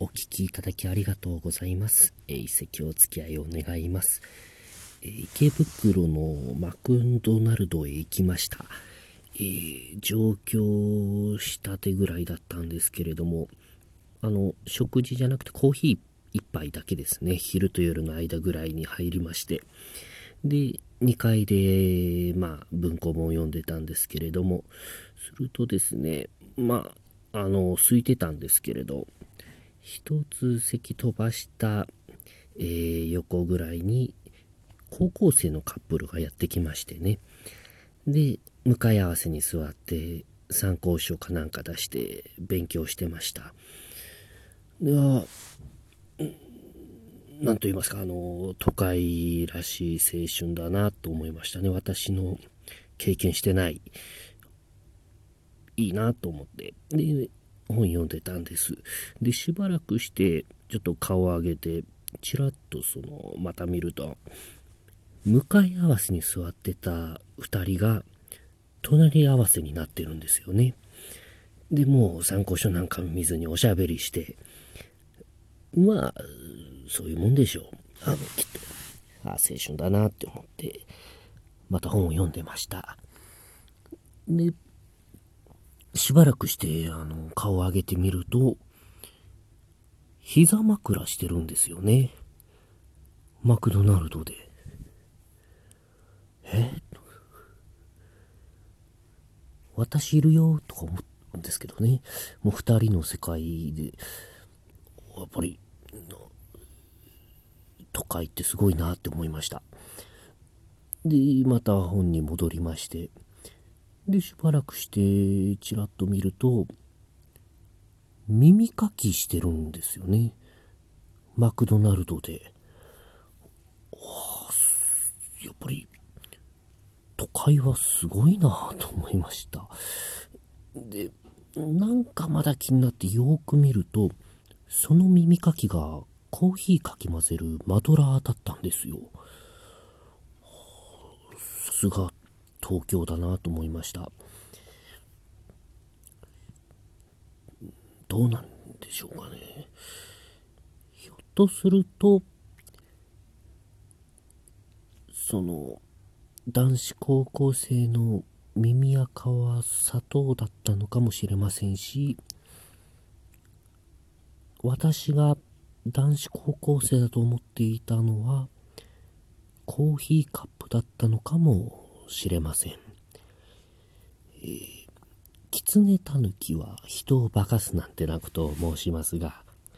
お聞きいただきありがとうございます。えー一席お付き合いを願います。えー池袋のマクドナルドへ行きました。えー上京したてぐらいだったんですけれども、あの、食事じゃなくてコーヒー一杯だけですね。昼と夜の間ぐらいに入りまして。で、2階で、まあ、文庫本を読んでたんですけれども、するとですね、まあ、あの、空いてたんですけれど、一つ席飛ばした、えー横ぐらいに、高校生のカップルがやってきましてね。で、向かい合わせに座って、参考書かなんか出して勉強してました。では、なんと言いますか、あの、都会らしい青春だなと思いましたね。私の経験してない、いいなと思って。で、本読んでたんです。で、しばらくして、ちょっと顔を上げて、ちらっとその、また見ると、向かい合わせに座ってた二人が、隣り合わせになってるんですよね。で、もう参考書なんか見ずにおしゃべりして、まあ、そういうもんでしょう。あの、きっと。あ青春だなって思って、また本を読んでました。で、しばらくして、あの、顔を上げてみると、膝枕してるんですよね。マクドナルドで。え？私いるよとか思うんですけどね。もう二人の世界で、やっぱり、都会ってすごいなって思いました。で、また本に戻りまして、で、しばらくして、ちらっと見ると、耳かきしてるんですよね。マクドナルドで。やっぱり、都会はすごいなと思いました。で、なんかまだ気になってよーく見ると、その耳かきがコーヒーかき混ぜるマドラーだったんですよ。さすが東京だなと思いました。どうなんでしょうかね。ひょっとすると、その、男子高校生の耳垢は砂糖だったのかもしれませんし、私が男子高校生だと思っていたのは、コーヒーカップだったのかもしれません。えー、狐たぬきは人を化かすなんてなことを申しますが、